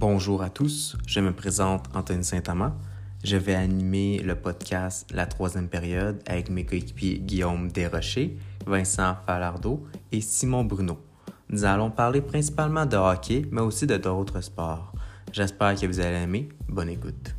Bonjour à tous, je me présente Anthony Saint-Amand. Je vais animer le podcast La troisième période avec mes coéquipiers Guillaume Desrochers, Vincent Falardeau et Simon Bruno. Nous allons parler principalement de hockey, mais aussi de d'autres sports. J'espère que vous allez aimer. Bonne écoute.